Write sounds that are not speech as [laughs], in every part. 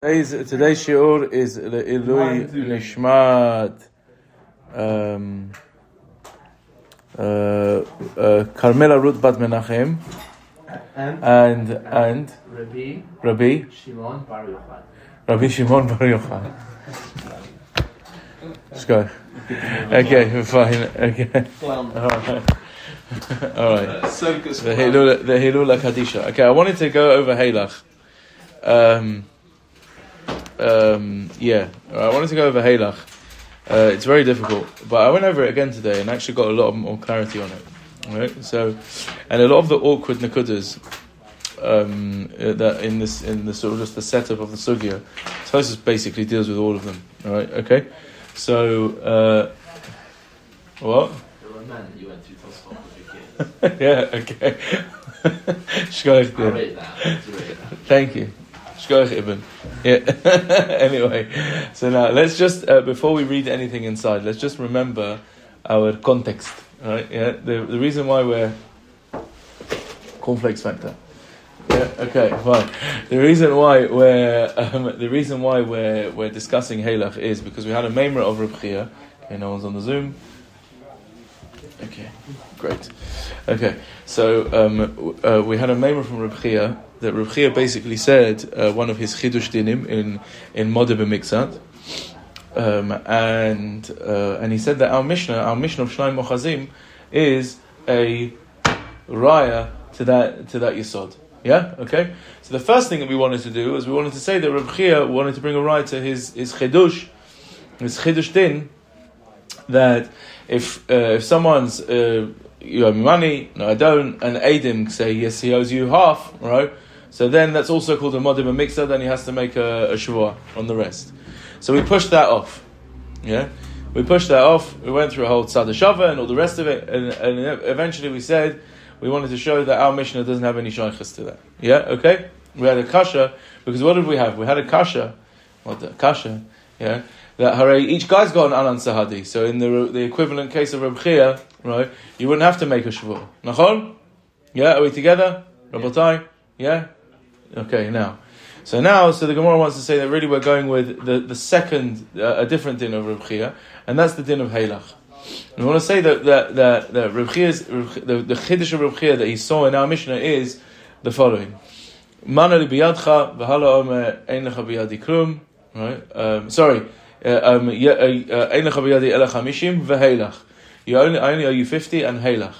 Today's, today's shiur is Ilui Nishmat um, uh, uh, Carmela Ruth Bat Menachem And and and Rabbi Rabbi Shimon Bar Yochai. Rabbi Shimon Bar Yochai. Let's go. Okay, fine. Okay, all right. All right. So good. The Hilula, the Hilula Kadisha. Okay, I wanted to go over Halach. Um, um, yeah, I wanted to go over Halach. Uh, it's very difficult, but I went over it again today and actually got a lot more clarity on it. Right, so, and a lot of the awkward nakudas um, uh, that in this in the sort of just the setup of the sugya, Tosus basically deals with all of them. All right, okay. So, uh, what? There were men you went to Tosfot with your kid. [laughs] yeah, okay. Shkoich I'll did. rate that. I'll rate that. Thank you. Shkoich Ibn. Yeah. [laughs] anyway, so now let's just, uh, before we read anything inside, let's just remember our context. Right? Yeah. The, the reason why we're. Cornflakes factor. Yeah. Okay. Fine. The reason why we're um, the reason why we're we're discussing Halach is because we had a memra of Reb Chia. Okay, no one's on the Zoom. Okay, great. Okay, so um, uh, we had a memra from Reb Chia that Reb Chia basically said uh, one of his chidush dinim in in B'Mikzat. Um, and uh, and he said that our Mishnah, our Mishnah of Shnaim Mochazim, is a raya to that to that yisod. Yeah, okay. So the first thing that we wanted to do is we wanted to say that Reb wanted to bring a raya to his his chidush, his chidush din, that if uh, if someone's uh, you owe me money, no I don't, and Adim say yes he owes you half, right? So then that's also called a modim a mixer. Then he has to make a, a shavua on the rest. So we pushed that off. Yeah, we pushed that off. We went through a whole tzad shava and all the rest of it, and, and eventually we said we wanted to show that our Mishnah doesn't have any shaykhs to that. Yeah, okay. We had a kasha because what did we have? We had a kasha, what the kasha? Yeah, that hooray, each guy's got an anan sahadi. So in the the equivalent case of Reb Chia, right, you wouldn't have to make a shavua. Nachon? Yeah, are we together? Rabbatai? Yeah. Okay, now. So now, so the Gemara wants to say that really we're going with the, the second, uh, a different din of Reb Chia, and that's the din of Halach. And we want to say that that that, that Reb Chia's, the, the chiddush of Reb Chia that he saw in our Mishnah is the following: Mana li biyadcha v'hala omer ein lecha biyadi klum. Right? Um, sorry, uh, um, uh, uh, ein lecha biyadi ela chamishim only I only owe you fifty and heilach.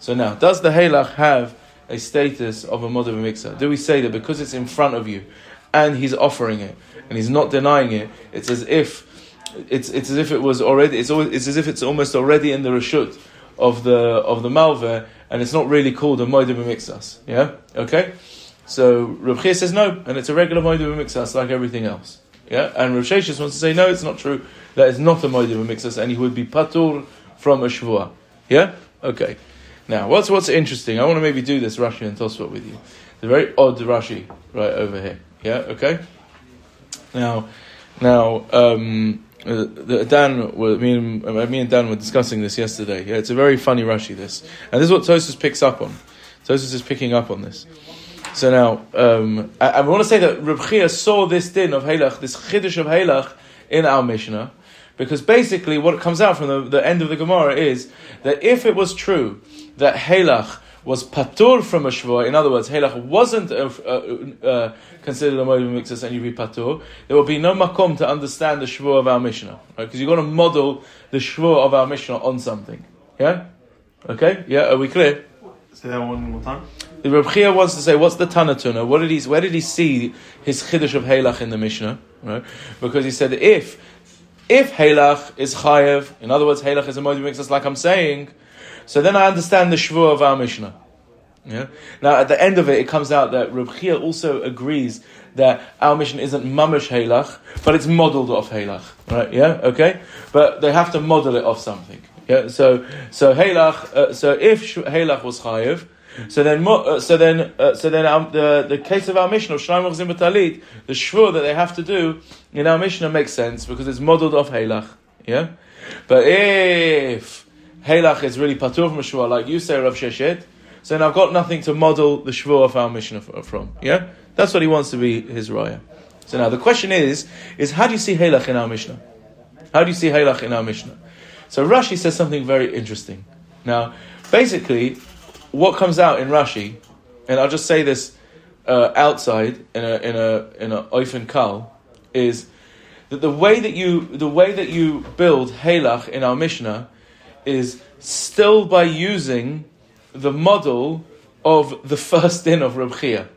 So now, does the heilach have a status of a modern mixer? Do we say that because it's in front of you and he's offering it and he's not denying it, it's as if it's it's as if it was already it's always, it's as if it's almost already in the reshut of the of the malva and it's not really called a moedim mixas. Yeah, okay. So Rav Chia says no, and it's a regular moedim mixas like everything else. Yeah, and Rav Sheshes wants to say no, it's not true. That is not a moedim mixas, and he would be patur from a shvua. Yeah, okay. Now, what's what's interesting? I want to maybe do this Rashi and Tosfot with you. The very odd Rashi right over here. Yeah, okay. Now, now, um, uh, Dan, me and, uh, me and Dan were discussing this yesterday. Yeah, it's a very funny Rashi. This, and this is what Tosus picks up on. Tosus is picking up on this. So now, um, I, I want to say that Reb Chia saw this din of Halach, this chiddush of Halach in our Mishnah, because basically what comes out from the, the end of the Gemara is that if it was true that Halach was patur from a shvua, in other words, Halach wasn't uh, uh, considered a moed mixus and you be patur, there will be no makom to understand the shvua of our Mishnah, right? Because you've got to model the shvua of our Mishnah on something. Yeah? Okay? Yeah, are we clear? Say that one more time. The Reb Chia wants to say, what's the Tanatuna? What did he? Where did he see his chiddush of Halach in the Mishnah? Right? Because he said if if Halach is chayev, in other words, Halach is a moed mixus, like I'm saying, so then I understand the shvur of our Mishnah. Yeah. Now at the end of it, it comes out that Reb Chia also agrees that our Mishnah isn't mamish Halach, but it's modelled off Halach. Right? Yeah. Okay. But they have to model it off something. Yeah. So so Halach. Uh, so if Halach was chayev. So then, uh, so then, uh, so then, um, the the case of our Shnaim of Talit, the shvur that they have to do in our Mishnah makes sense because it's modelled off Halach. Yeah, but if Halach is really patur from a shvur, like you say, Rav Sheshet, so then I've got nothing to model the shvur of our Mishnah from. Yeah, that's what he wants to be his raya. So now the question is, is how do you see Halach in our Mishnah? How do you see Halach in our Mishnah? So Rashi says something very interesting. Now, basically, what comes out in Rashi, and I'll just say this uh, outside in a in a in a oifen kal, is that the way that you the way that you build Halach in our Mishnah is still by using the model of the first din of Reb Chia.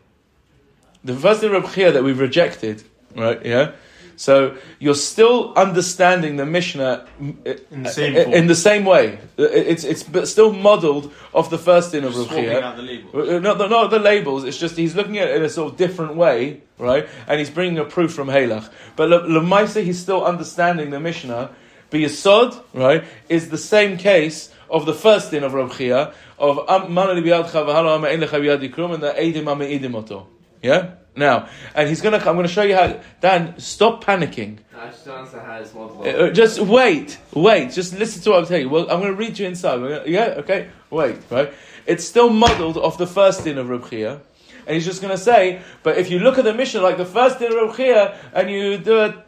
The first din of Reb Chia that we've rejected, right? Yeah. So you're still understanding the Mishnah mm, uh, In the same uh, uh in the same way. Uh, it's it's but still modelled off the first din of Reb Swapping Chia. the. Uh, Not the, not the labels, it's just he's looking at it in a sort of different way, right? And he's bringing a proof from Halach. But Le- Lemaisa, he's still understanding the Mishnah. B'Yesod, right, is the same case of the first din of Reb Chia, of Am- Mana li biyadcha v'halo ama ein lecha biyadi krum, and the Eidim ama Eidim oto. Yeah? Now, and he's gonna, I'm gonna show you how, Dan, stop panicking. I just don't understand how it's multiple. Uh, just wait, wait. Just listen to what I'm telling you. Well, I'm to read you inside. Gonna- yeah, okay. Wait, right. It's still modelled off the first din of Reb Chia, and he's just to say. But if you look at the mission like the first din of Reb Chia, and you do a,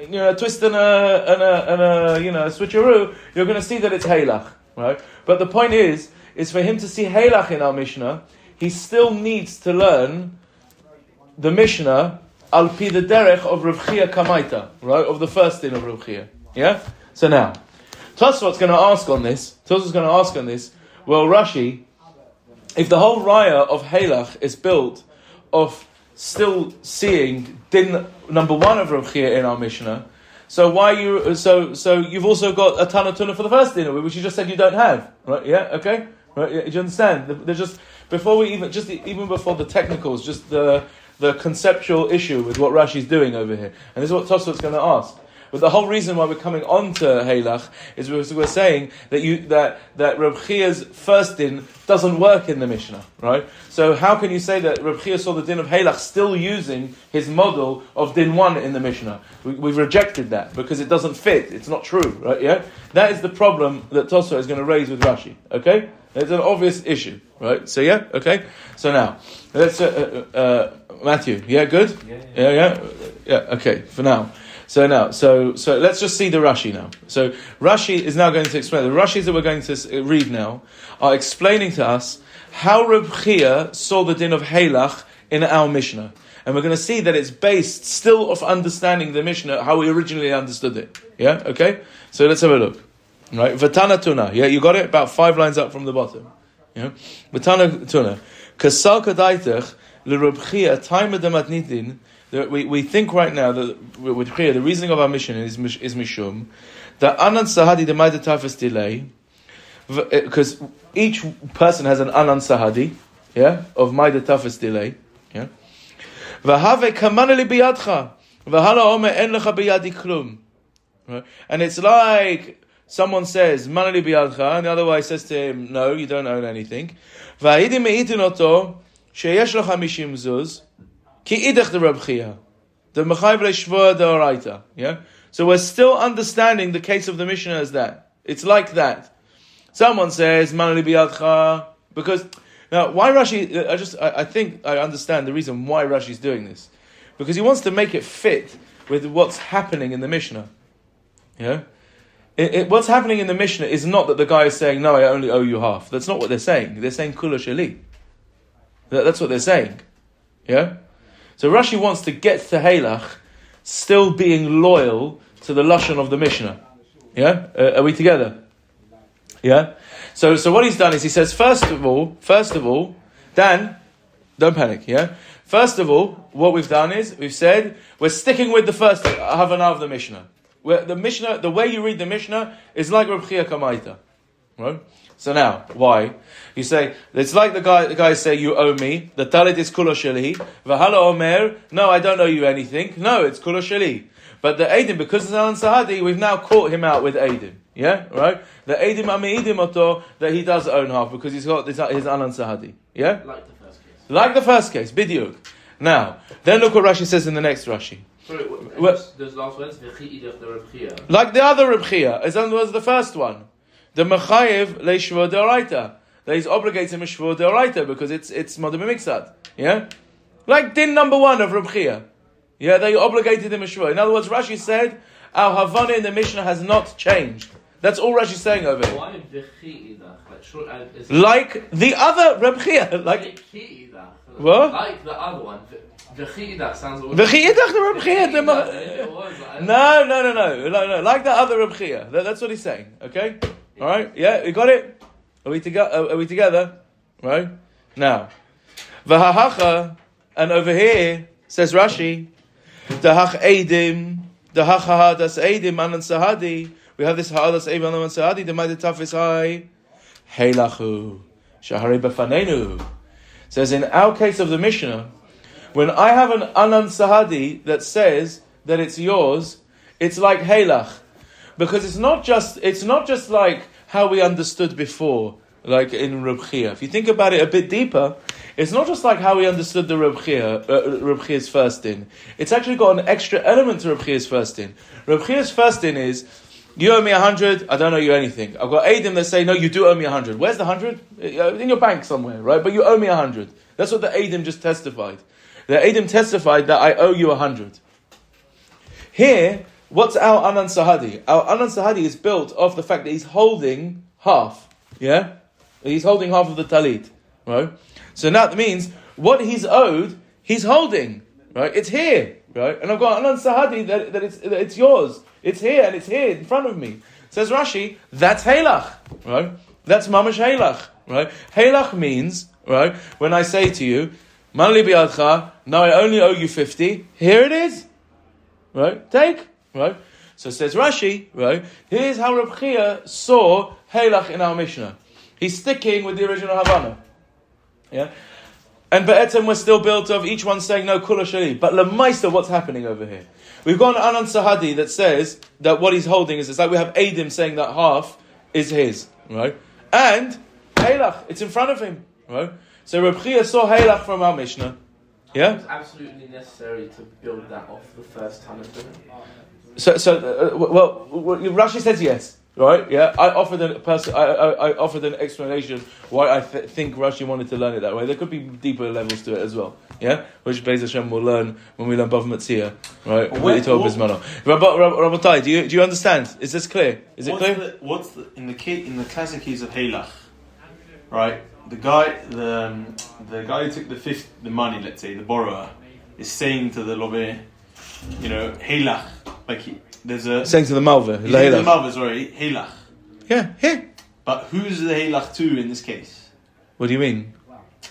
you know, a twist and a and a, and a you know a switcheroo, you're going to see that it's halach, right? But the point is, is for him to see halach in our Mishnah, he still needs to learn the Mishnah al pi the derech of Rav Chia Kamaita, right? Of the first din of Rav Chia. Yeah? So now, Tosfot's going to ask on this, Tosfot's going to ask on this, well, Rashi, if the whole raya of Halach is built of still seeing din number one of Rav Chia in our Mishnah, so why you, so, so you've also got a Tanatuna for the first dinner, which you just said you don't have, right? Yeah? Okay? Right? Yeah, Do you understand? They're just, before we even, just even before the technicals, just the, the conceptual issue with what Rashi's doing over here. And this is what Tosfot's going to ask. But the whole reason why we're coming on to Halach is because we're saying that you that that Reb Chia's first din doesn't work in the Mishnah, right? So how can you say that Reb Chia saw the din of Halach still using his model of din one in the Mishnah? We, we've rejected that because it doesn't fit. It's not true, right? Yeah, that is the problem that Tosfot is going to raise with Rashi. Okay, it's an obvious issue, right? So yeah, okay. So now let's uh, uh, uh, Matthew. Yeah, good. Yeah, Yeah, yeah, yeah. Okay, for now. So now, so so let's just see the Rashi now. So Rashi is now going to explain. The Rashis that we're going to uh, read now are explaining to us how Reb Chia saw the din of Halach in our Mishnah, and we're going to see that it's based still of understanding the Mishnah how we originally understood it. Yeah, okay. So let's have a look. Right, Vatana Tuna. Yeah, you got it. About five lines up from the bottom. Yeah, Vatana Tuna. Kasal Kadaitach LeReb Chia Taima Dematnitin. that We, we think right now that with Chia, the reasoning of our mission is, is Mishum, that Anan Sahadi Demaida Tafas delay, because eh, each person has an Anan Sahadi, yeah, of Maida Tafas delay, yeah. V'have kamana li biyadcha, omer en lecha biyadi klum. And it's like someone says, Manali biyadcha, and the other guy says to him, No, you don't own anything. V'ha'idim me'itin oto, sheyesh lecha mishim zuz, ki idech the Reb Chia. The Mechayv de'oraita. Yeah? So we're still understanding the case of the Mishnah as that. It's like that. Someone says, Manali biyadcha, because, now, why Rashi, I just, I, I think I understand the reason why Rashi's doing this. Because he wants to make it fit with what's happening in the Mishnah. Yeah? It, it, what's happening in the Mishnah is not that the guy is saying, no, I only owe you half. That's not what they're saying. They're saying kula sheli. That, that's what they're saying. Yeah? So Rashi wants to get to Halach still being loyal to the Lashon of the Mishnah. Yeah? Uh, are we together? Yeah? So, so what he's done is he says, first of all, first of all, Dan, don't panic, yeah? First of all, what we've done is, we've said, we're sticking with the first Havana of the Mishnah. Where the Mishnah, the way you read the Mishnah is like Reb Kamaita. Right? So now, why? You say, it's like the guy, the guys say, you owe me, the talit is kula sheli, v'hala omer, no, I don't owe you anything, no, it's sheli. But the Eidim, because it's Anan Sahadi, we've now caught him out with Eidim. Yeah? Right? The Eidim Ami'idim Oto, that he does own half, because he's got his, his Anan Sahadi. Yeah? Like the first case. Like the first case, Bidyuk. Now, then look what Rashi says in the next Rashi. Sorry, what, Well- those, those last words, V'chi idech the Reb Chia. Like the other Reb Chia, as that was the first one. The Mechayev leishvur deoraita. That he's obligated him shvur deoraita because it's it's modem miksad. Yeah? Like din number one of Reb Chia. Yeah, they obligated him shvua. In other words, Rashi said, our Havana in the Mishnah has not changed. That's all Rashi's saying over here. Why v'chi? Like, short, uh, Like the other Reb like v'chi. What? Like the other one. V'chi idach sounds the Reb Chia. the ma- It was, like- No, no, no, no, no, no. Like the other Reb. That's what he's saying. Okay, all right. Yeah, we got it. Are we together? Are we together? Right now, v'hahacha, and over here says Rashi, dahach edim, dahach hadas edim anan sahadi. We have this hadas edim anan sahadi. The mighty tafis high, heilachu, shahari befanenu. Says in our case of the Mishnah, when I have an anan sahadi that says that it's yours, it's like heilach, because it's not just it's not just like how we understood before, like in Reb Chia. If you think about it a bit deeper, it's not just like how we understood the Reb uh, first in. It's actually got an extra element to Reb Chia's first in. Reb Chia's first in is. You owe me a hundred. I don't owe you anything. I've got Adim that say, no, you do owe me a hundred. Where's the hundred? Uh, In your bank somewhere, right? But you owe me a hundred. That's what the Adim just testified. The Adim testified that I owe you a hundred. Here, what's our Anan Sahadi? Our Anan Sahadi is built off the fact that he's holding half. Yeah? He's holding half of the talit. Right? So now that means what he's owed, he's holding. Right? It's here. Right? And I've got Anan Sahadi that, that, it's, that it's yours. It's here and it's here in front of me. Says Rashi, that's Halach. Right? That's Mamash Halach. Right? Halach means, right, when I say to you, Manli biadcha, now I only owe you 50, here it is. Right? Take. Right? So says Rashi, right? Here's how Reb Chia saw Halach in our Mishnah. He's sticking with the original Havana. Yeah? And Be'etzem was still built of each one saying no kula shali. But Lemaisa, what's happening over here? We've got an Anan Sahadi that says that what he's holding is it's like we have Adim saying that half is his, right? And Halach, it's in front of him, right? So Reb Chia saw Halach from our Mishnah. Yeah? It's absolutely necessary to build that off the first dinner. So, so uh, well, well, Rashi says yes, right? Yeah, I offered a person, I, I, I offered an explanation why I th- think Rashi wanted to learn it that way. There could be deeper levels to it as well, yeah, which Beis Hashem will learn when we learn Bava Metzia, right? What he told Bismano. Rabbi, do you do you understand? Is this clear? Is it what's clear? The, what's the, in the key, in the classic case of Halach, right? The guy, the um, the guy who took the fifth, the money, let's say, the borrower, is saying to the lobby, you know, Halach, like he, there's a Saying to the Malva, he's saying to the mother, sorry, Halach. Yeah, here. But who's the Halach to in this case? What do you mean?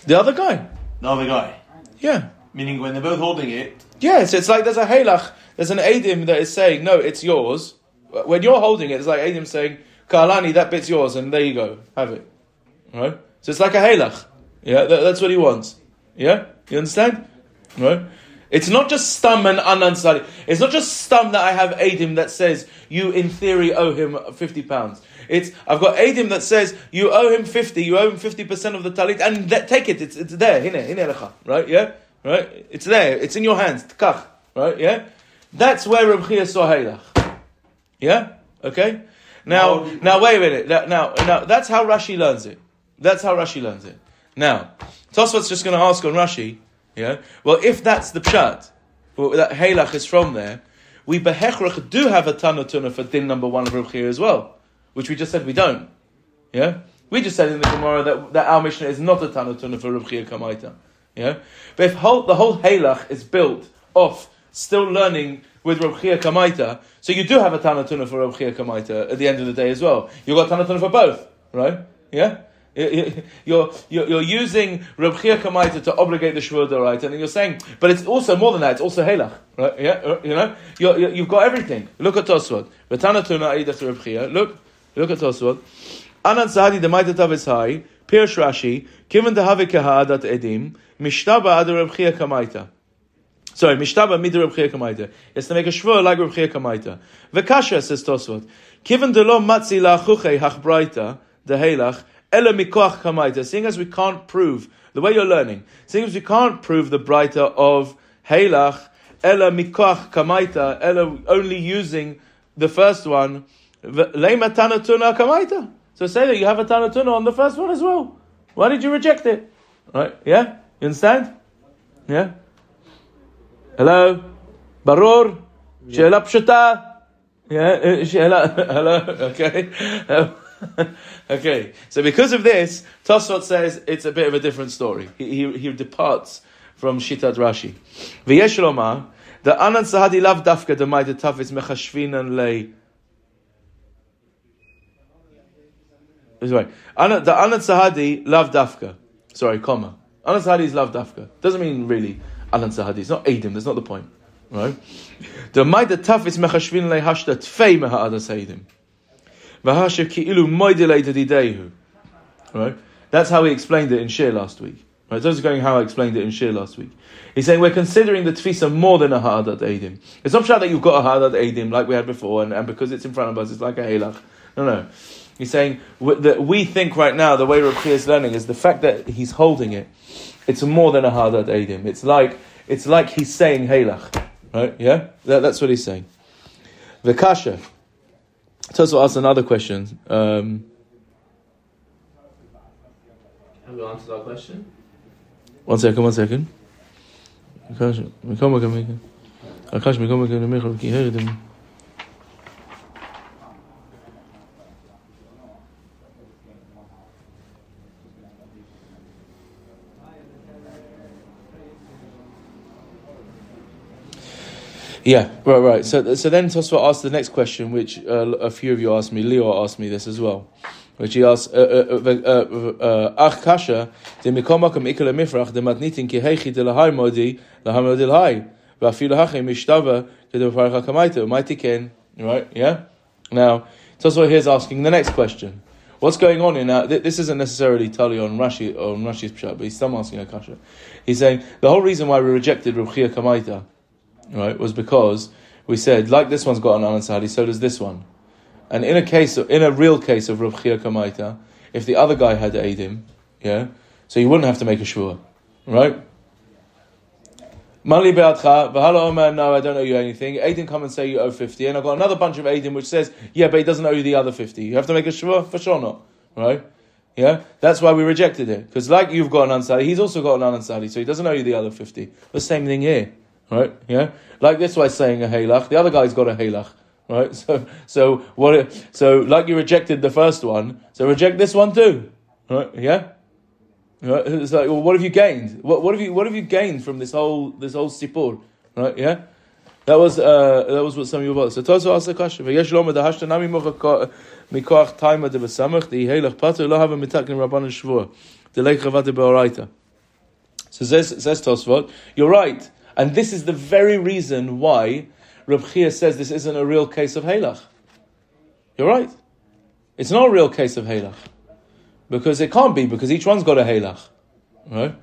The other guy. The other guy. Yeah. Meaning when they're both holding it, Yes, it's like there's a halach, there's an Adim that is saying, no, it's yours. When you're holding it, it's like Adim saying, Kalani, that bit's yours, and there you go, have it. Right? So it's like a halach. Yeah, that, that's what he wants. Yeah? You understand? Right? It's not just stum and unansari. It's not just stum that I have Adim that says you in theory owe him fifty pounds. It's I've got Adim that says you owe him fifty, you owe him fifty percent of the talit, and let, take it. It's it's there, hine, hine lecha. right? Yeah, right. It's there. It's in your hands. Tkach, right? Yeah. That's where Reb Chia saw Halach. Yeah. Okay. Now, now wait a minute. Now, now, now, that's how Rashi learns it. That's how Rashi learns it. Now, Tosfot's just going to ask on Rashi. Yeah. Well, if that's the pshat, well, that Halach is from there, we behechrach do have a tana tuna for din number one of Chia as well, which we just said we don't. Yeah. We just said in the Gemara that, that our Mishnah is not a tana tuna for Chia Kamaita. Yeah. But if whole, the whole Halach is built off still learning with Reb Chia Kamaita, so you do have a tana tuna for Reb Chia Kamaita at the end of the day as well. You've got tana tuna for both, right? Yeah. You- you- You're, you're, you're using Reb Chia Kamaita to obligate the Shvur right? And you're saying, but it's also more than that, it's also Halach, right? Yeah, uh, you know? You're, you've got everything. Look at Tosfot. V'tana tuna aidach Reb Chia. Look, look at Tosfot. Anan Sahadi demaita tavis hai, Pirsh Rashi, Kiven dehave kehadat edim, Mishtaba ad Reb Chia Kamaita. Sorry, Mishtaba mid Reb Chia Kamaita. It's to make a shvur like Reb Chia Kamaita. V'kasha says Tosfot. Kiven de lo matzi la'chuchei hachbraita, the helach, Ela kamaita. Seeing as we can't prove the way you're learning, seeing as we can't prove the brighter of Halach, Ela mikoch kamaita. Ela only using the first one. Lema tanatuna kamaita. So say that you have a tanatuna on the first one as well. Why did you reject it? Right? Yeah. You understand? Yeah. Hello. Baror. Shelepshata. Yeah. [laughs] Shela. [laughs] Hello. Okay. [laughs] [laughs] okay, so because of this, Tosfot says it's a bit of a different story. He, he, he departs from Shitat Rashi. The anan sahadi lav dafka demai de tafis mechashvinan le Sorry. Ana- The Anan Sahadi love dafka. Sorry, comma. Anan Sahadi is love dafka. Doesn't mean really Anan Sahadi. It's not Adim. That's not the point. Right? [laughs] The Maida Taf is mechashvin le hashta tfei meha'adas Adim. Right? That's how he explained it in Shir last week. Right? Those are going how I explained it in Shir last week. He's saying we're considering the tfisa more than a ha'adat Adim. It's not sure that you've got a ha'adat Adim like we had before, and, and because it's in front of us, it's like a halach. No, no. He's saying that we think right now the way Rav is learning is the fact that he's holding it. It's more than a hadat edim. It's like it's like he's saying halach, right? Yeah, that, that's what he's saying. Vikasha. Tosso asked another question. Um, Have you answered that question? one second, one second. Vikasha, mikoma kamika. Akash mikoma kamika Yeah, right, right. So, so then Tosfa asked the next question, which uh, a few of you asked me. Leo asked me this as well, which he asked, uh, uh, uh, "Ach kasha de mikomakam ikala mifrach de matnitin ki heichi de lahai modi lahai modi lahai v'afilu hachem mishtava ken." Right? Yeah. Now Tosfa here is asking the next question. What's going on in that? This isn't necessarily Tali on Rashi on Rashi's pshat, but he's still asking a kasha. He's saying the whole reason why we rejected Rav Chia Kamaita right, was because we said, like this one's got an Sahadi, so does this one. And in a case, in a real case of Rav Kamaita, if the other guy had Adim, yeah, so you wouldn't have to make a shua, right? Mali be'atcha, v'hala omer, no, I don't owe you anything. Adim come and say you owe 50, and I've got another bunch of Adim which says, yeah, but he doesn't owe you the other 50. You have to make a shua? For sure not, right? Yeah, that's why we rejected it. Because like you've got an Ansari, he's also got an Ansari, so he doesn't owe you the other 50. The same thing here. Right? Yeah? Like this one's saying a halach, the other guy's got a halach. Right? [laughs] So so what so like you rejected the first one, so reject this one too. Right? Yeah? Right? It's like, well, what have you gained? What, what have you what have you gained from this whole this whole sipur? Right? Yeah? That was uh, that was what some of you about. So Tozo asked the question. V'yesh lo medahashta nami mikoach taima de besamach di halach pater lo hava mitaknim rabban shvur de leich chavate beoraita. So says says Tosfot, you're right. And this is the very reason why Reb Chia says this isn't a real case of Halach. You're right. It's not a real case of Halach. Because it can't be, because each one's got a Halach. Right?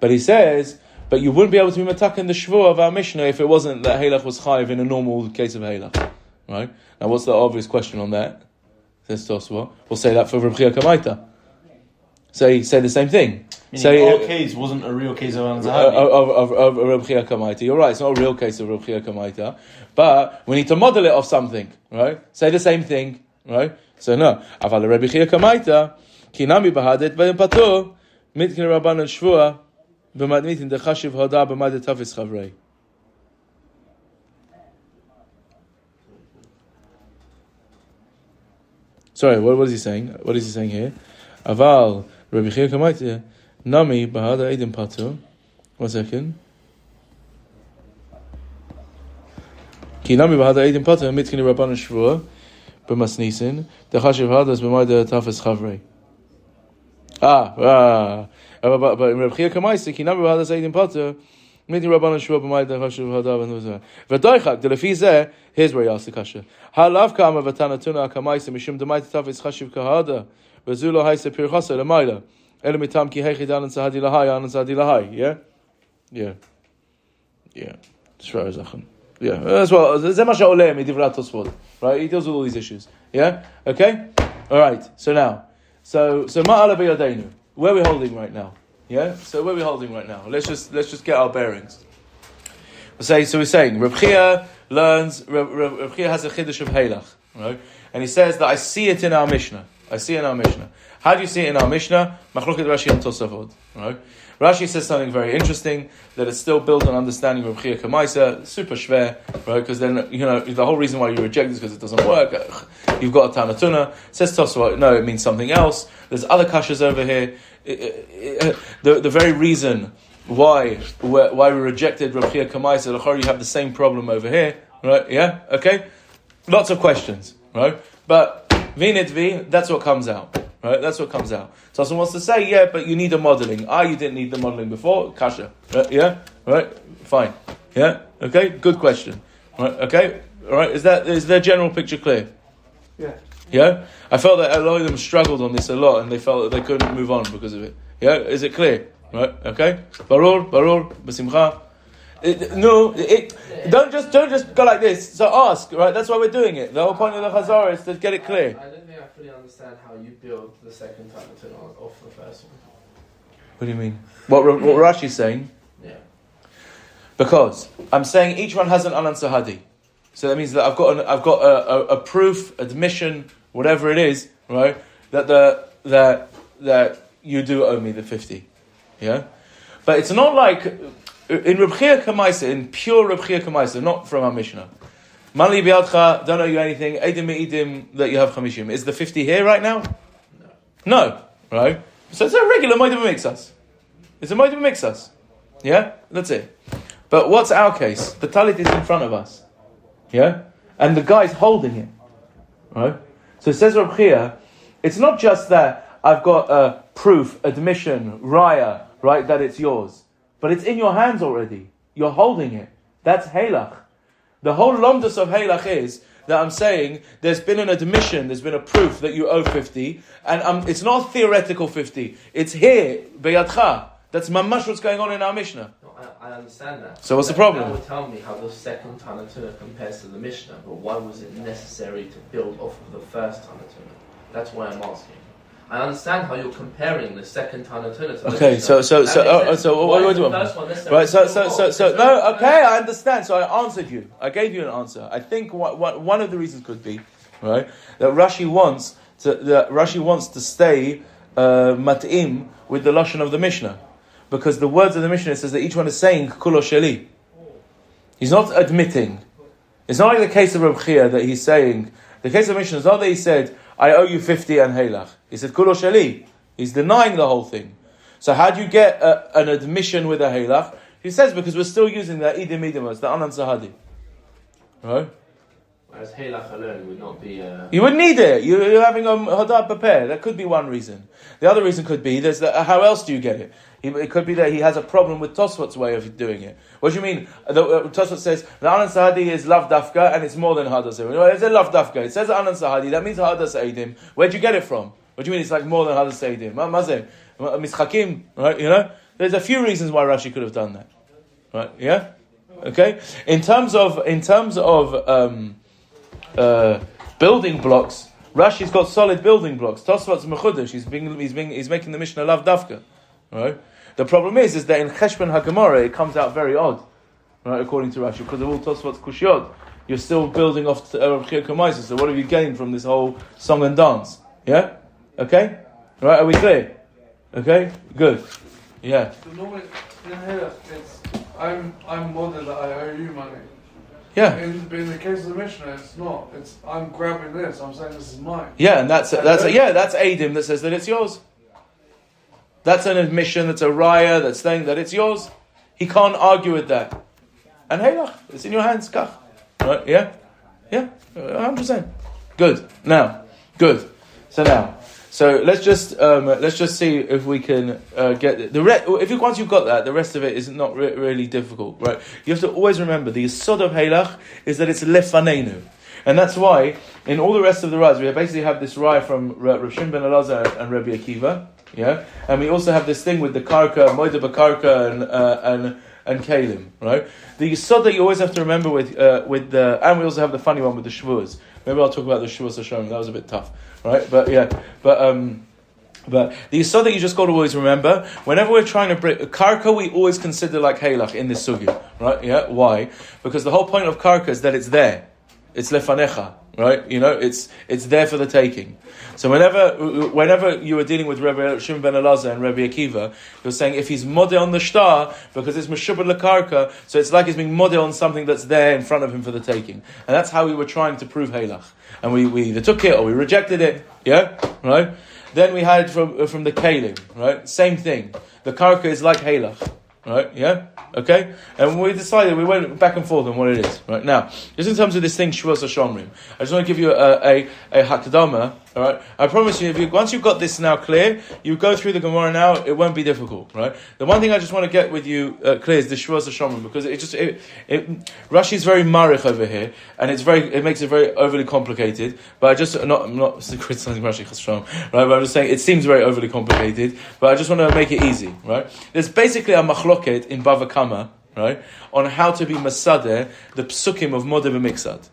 But he says, but you wouldn't be able to be matak in the Shvur of our Mishnah if it wasn't that Halach was chayiv in a normal case of Halach. Right? Now what's the obvious question on that? Says Toswa. We'll say that for Reb Chia Kamaita. So he said the same thing. So our case wasn't a real case of Al uh, Zahabi. Of, of, of, of Reb Kamaita. You're right, it's not a real case of Reb Kamaita. But we need to model it off something, right? Say the same thing, right? So no. Aval Reb Kamaita, Kinami Bahadet, Bayan Patur, Mitkin Rabbanon Shvua, B'madmitin Dechashiv Hoda, B'madet Tafis Chavrei. Sorry, what was he saying? What is he saying here? Aval. Rabbi Chia Kamaita, Nami Bahada Edim Patu. One second. Ki Nami Bahada Edim Patu, Mitkini Rabban Shvua, B'mas Nisin, Dechashiv Hadas B'mayda Tafas Chavrei. Ah, ah. But, in Rabbi Chia Kamaita, Ki Nami Bahada Edim Patu, Mitin Rabban Shua b'mayit ha'chashuv hadav and v'doichak. Delefi zeh, here's where you ask the kasha. Halav kama v'tanatuna akamaisim mishum demait tafis chashiv kahada כהדה, וזו לא הייסה פרחסה למעלה. אלא מטעם כי היחיד אנן צהדי להי, אנן צהדי להי, yeah? Yeah. Yeah. שווה זכן. Yeah, that's well, זה מה שעולה מדברי התוספות, right? He deals with all these issues. Yeah? Okay? Alright, so now. So, so מה עלה בידינו? Where are we holding right now? Yeah? So where are we holding right now? Let's just, let's just get our bearings. We're saying, so we're saying, Reb Chia learns, Reb, Reb, Reb Chia has a chiddush of Halach, right? And he says that I see it in our Mishnah. I see in our Mishnah. How do you see it in our Mishnah? Machloket Rashi and Tosafot? Rashi says something very interesting that it's still built on understanding of Chia Kamaisa, super schwer, right? Because then you know the whole reason why you reject is because it doesn't work. You've got a Tanatuna. Says Tosfot, no, it means something else. There's other kashas over here. Uh, the the very reason why why we rejected Rav Chia Kamaisa, you have the same problem over here, right? Yeah, okay. Lots of questions, right? But Vinit V, that's what comes out. Right? That's what comes out. So someone wants to say, yeah, but you need a modeling. Ah, you didn't need the modeling before. Kasha. Right? Yeah? Right? Fine. Yeah? Okay? Good question. Right? Okay? All right? Is that is their general picture clear? Yeah. Yeah? I felt that a lot of them struggled on this a lot and they felt that they couldn't move on because of it. Yeah? Is it clear? Right? Okay? Barur, barur, basimcha. It, no, it, don't just don't just go like this. So ask, right? That's why we're doing it. The whole point of the Chazara is to get it clear. I don't think I fully understand how you build the second turn off the first one. What do you mean? What, what Rashi's saying? Yeah. Because I'm saying each one has an Anan Sahadi. So that means that I've got an, I've got a, a, a proof, admission, whatever it is, right? That the that that you do owe me the fifty, yeah. But it's not like in Reb Chia Kamaisa, in pure Reb Chia Kamaisa, not from our Mishnah. Mali biadcha, don't owe you anything. That you have chamishim. Is the fifty here right now? No. No, right? So it's a regular moedim mixas. It's a moedim mixas. Yeah, that's it. But what's our case? The talit is in front of us. Yeah, and the guy's holding it. Right. So it says Reb Chia, it's not just that I've got a proof, admission, raya, right, that it's yours. But it's in your hands already. You're holding it. That's Halach. The whole lomdus of Halach is that I'm saying there's been an admission, there's been a proof that you owe 50, and um, it's not theoretical 50. It's here, Beyadcha. That's mamash what's going on in our Mishnah. No, I, I understand that. So what's the problem? That would tell me how the second Tanatuna compares to the Mishnah, but why was it necessary to build off of the first Tanatuna? That's why I'm asking. I understand how you're comparing the second time the Okay, so so so uh, so what do want? first one Right, so so so so no, okay, I understand. So I answered you. I gave you an answer. I think what, what, one of the reasons could be right that Rashi wants to that Rashi wants to stay uh, mat'im with the lashon of the Mishnah because the words of the Mishnah says that each one is saying kulo sheli. He's not admitting. It's not like the case of Reb Chia that he's saying. The case of Mishnah is not that he said, I owe you 50 and Halach. He said, Kulo Shali. He's denying the whole thing. So how do you get a, an admission with a Halach? He says, because we're still using the Idim Idimus, the Anan Sahadi. Right? Whereas Halach alone would not be. Uh, You would need it. You- You're having a Hadar prepared. That could be one reason. The other reason could be, there's the, how else do you get it? He, it could be that he has a problem with Tosfot's way of doing it. What do you mean? The, uh, Tosfot says, the Anan Sahadi is Lav Dafka and it's more than Hadas Eidim. Well, it's a Lav Dafka. It says Anan Sahadi. That means Hadas Eidim. Where'd you get it from? What do you mean it's like more than Hadas Eidim? Ma- Mazeh. Right? You know? There's a few reasons why Rashi could have done that. Right? Yeah? Okay? In terms of, in terms of, um, uh, building blocks. Rashi's got solid building blocks. Tosfat's mechudesh. He's being, he's being, he's making the Mishnah love dafka, right? The problem is, is that in Cheshbon Hagemara it comes out very odd, right? According to Rashi, because of all Tosfat's kushiot, you're still building off uh, Rav So what have you gained from this whole song and dance? Yeah, okay, right? Are we clear? Okay, good. Yeah, So normally in here, it's I'm I'm more than I owe you money. yeah. In, in the case of the Mishnah, it's not. It's I'm grabbing this. I'm saying this is mine. Yeah, and that's that's yeah, that's Adim that says that it's yours. That's an admission. That's a raya that's saying that it's yours. He can't argue with that. And hey, it's in your hands, kach. Right? Yeah, yeah, hundred percent. Good. Now, good. So now, so let's just um, let's just see if we can uh, get the re- if you, once you've got that, the rest of it is not re- really difficult, right? You have to always remember the yisod of Halach is that it's lefanenu. And that's why, in all the rest of the rides, we basically have this ride from Rav Shimon ben Elazar and Rabbi Akiva, yeah? And we also have this thing with the karka, moida bakarka, and, uh, and, and kalim, right? The yisod that you always have to remember with, uh, with the, and we also have the funny one with the shvuas. Maybe I'll talk about the shvuas Hashem, that was a bit tough, right? But yeah, but, um, but the yisod that you just got to always remember, whenever we're trying to bring karka, we always consider like halach in this sugi, right? Yeah, why? Because the whole point of karka is that it's there, it's lefanecha, right? You know, it's it's there for the taking. So whenever whenever you were dealing with Rabbi Shimon ben Elazar and Rabbi Akiva, you're saying if he's model on the star because it's meshubad lekarka, so it's like he's being model on something that's there in front of him for the taking, and that's how we were trying to prove halach. And we, we either took it or we rejected it. Yeah, right. Then we had from from the kalim, right? Same thing. The karka is like halach, right? Yeah. Okay? And we decided, we went back and forth on what it is. Right now, just in terms of this thing, Shavuos Hashomrim, I just want to give you a, a, a hakadama. All right, I promise you, if you, once you've got this now clear, you go through the Gemara now, it won't be difficult, right? The one thing I just want to get with you uh, clear is the Shavuos Hashomrim because it just it, it Rashi is very marich over here, and it's very it makes it very overly complicated. But I just not I'm not [laughs] criticizing Rashi Chashram, right? But I'm just saying it seems very overly complicated. But I just want to make it easy, right? There's basically a machloket in Bava Kama, right, on how to be masadeh the psukim of Modev Miksad,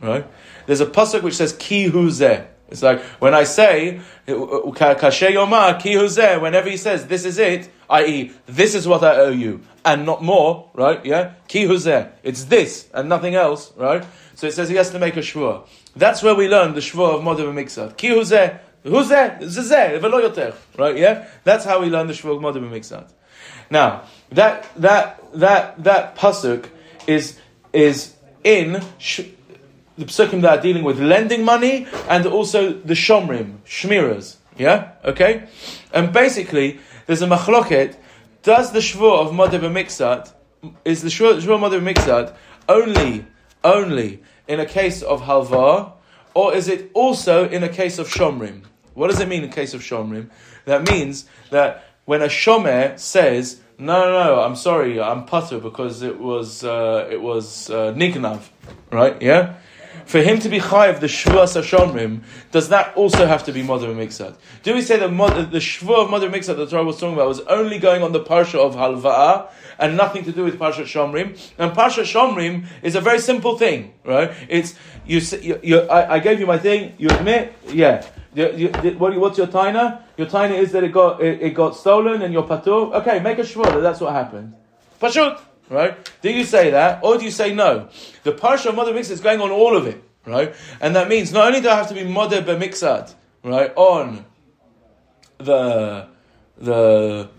right? There's a pasuk which says ki hu zeh. It's like when I say kashe yomar ki. Whenever he says this is it, i.e., this is what I owe you, and not more, right? Yeah, ki hu. It's this and nothing else, right? So it says he has to make a shvur. That's where we learn the shvur of Modev Miksad. Ki hu zeh. Who's there? Zeh, velo yoter. Right? Yeah. That's how we learn the shvur of Miksad. Now that that that that pasuk is is in the psukim that are dealing with lending money and also the shomrim shmiras. Yeah, okay. And basically, there's a machloket. Does the shvur of Modev Miksad is the shvur, shvur of Modev Miksad only only in a case of halva, or is it also in a case of shomrim? What does it mean in case of shomrim? That means that when a shomer says, "No, no, no, I'm sorry, I'm putter because it was uh, it was uh, nignav," right? Yeah. For him to be chayiv the shvuas hashomrim, does that also have to be mother miksad? Do we say that mod- the shvu of mother miksad that the Torah was talking about was only going on the parsha of halvaah and nothing to do with parsha shomrim? And parsha shomrim is a very simple thing, right? It's you. you, you I, I gave you my thing. You admit, yeah. You, you, what, what's your taina? Your taina is that it got it, it got stolen and your patur. Okay, make a shvur that that's what happened. Pashut, right? Do you say that, or do you say no? The parsha of mother mixed is going on all of it, right? And that means not only do I have to be mother b'mixad, right, on the the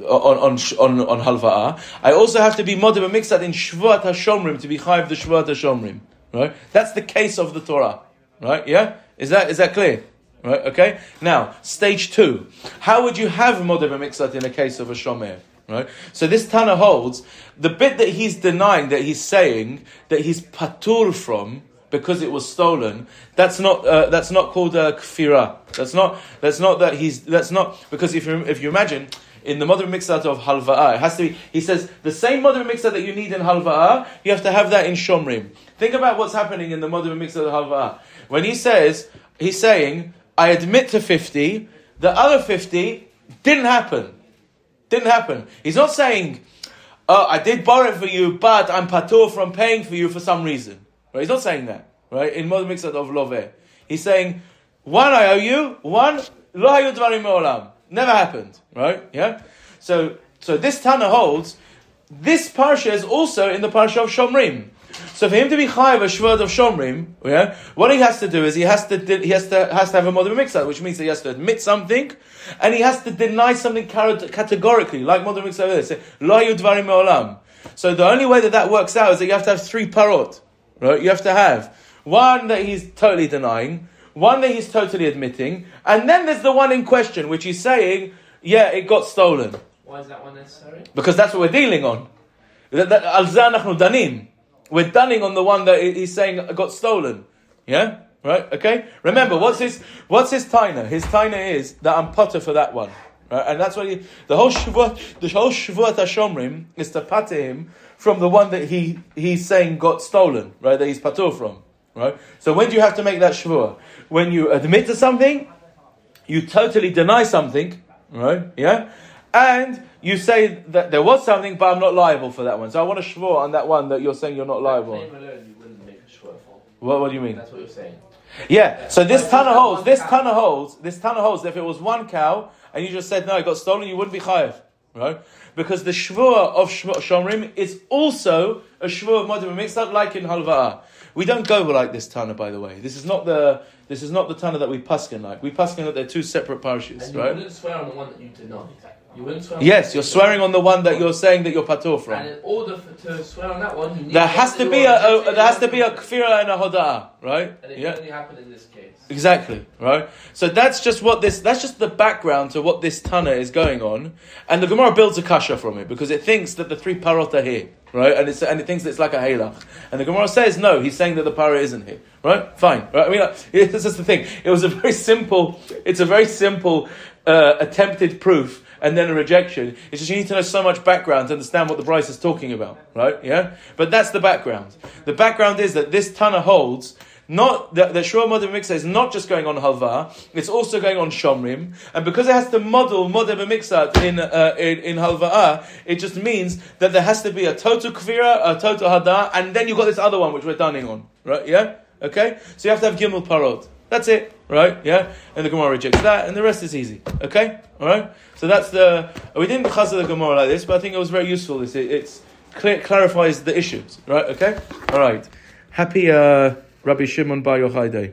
on on on, on halvaah, I also have to be mother b'mixad in shvuat hashomrim to be chayiv the shvuat hashomrim, right? That's the case of the Torah, right? Yeah, is that is that clear? Right, okay. Now, stage two. How would you have modeh b'mixat in a case of a shomer? Right. So this Tana holds the bit that he's denying that he's saying that he's patur from because it was stolen. That's not uh, that's not called a kfira. That's not that's not that he's that's not because if you if you imagine in the mother mixat of halvaah, it has to be. He says the same mother mixat that you need in halvaah, you have to have that in shomrim. Think about what's happening in the mother mixat of halvaah when he says he's saying I admit to 50, the other 50 didn't happen. Didn't happen. He's not saying, oh, I did borrow it for you, but I'm patur from paying for you for some reason. Right? He's not saying that. Right? In Mod Mixat of Love. Eh. He's saying, one I owe you, one, lo hayu dvarim me'olam. Never happened. Right? Yeah? So, so this Tana holds, this parsha is also in the parsha of Shomrim. So for him to be chayiv a shvud of shomrim, yeah, what he has to do is he has to he has to has to have a modern mixer, which means he has to admit something, and he has to deny something categorically, like modern over there. Say lo yudvarim me'olam. So the only way that that works out is that you have to have three parot, right? You have to have one that he's totally denying, one that he's totally admitting, and then there's the one in question, which he's saying, yeah, it got stolen, Why is that one necessary? because that's what we're dealing on. Al danim. We're dunning on the one that he's saying got stolen. Yeah? Right? Okay? Remember, what's his what's his taina? His taina is that I'm potter for that one. Right? And that's he the whole shvuat the whole shvuat hashomrim is to pater him from the one that he he's saying got stolen, right? That he's patur from. Right? So when do you have to make that shvua? When you admit to something, you totally deny something, right? Yeah? And you say that there was something, but I'm not liable for that one. So I want to shvur on that one that you're saying you're not liable. Alone, you wouldn't make a shvur for. What, what do you mean? That's what you're saying. Yeah, so this Tana just holds, this cow. Tana holds, this Tana holds, that if it was one cow and you just said, no, it got stolen, you wouldn't be chayiv, right? Because the shvua of Shomrim is also a shvua of Modim Mixat, like in Halva'a. We don't go like this Tana, by the way. This is not the this is not the Tana that we paskin like. We paskin that they're two separate parashas, And you right? wouldn't swear on the one that you deny. You wouldn't swear Yes, you're swearing on the one that you're saying that you're patur And from. in order for, to swear on that one, you need There has that to be a, a there has to be a kfira and a hoda'ah, right? And it Yeah. only happen in this case. Exactly, right? So that's just what this, that's just the background to what this Tana is going on. And the Gemara builds a kasha from it because it thinks that the three parot are here, right? And, it's, and it thinks it's like a halach. And the Gemara says, no, he's saying that the para isn't here, right? Fine, right? I mean, like, [laughs] this is the thing. It was a very simple, it's a very simple uh, attempted proof and then a rejection. It's just you need to know so much background to understand what the Braisa is talking about, right? Yeah? But that's the background. The background is that this Tana holds not that the Shua Modem Miksa is not just going on Halva, it's also going on Shomrim, and because it has to model Modem Miksat in uh, in, in Halva'a, it just means that there has to be a total Kfira, a total Hada, and then you've got this other one which we're dunning on, right? Yeah, okay. So you have to have Gimel Parot. That's it, right? Yeah, and the Gemara rejects that, and the rest is easy. Okay, all right. So that's the we didn't chazal the Gemara like this, but I think it was very useful. It's it, it's clear, clarifies the issues, right? Okay, all right. Happy uh, Rabbi Shimon Bar Yochai Day.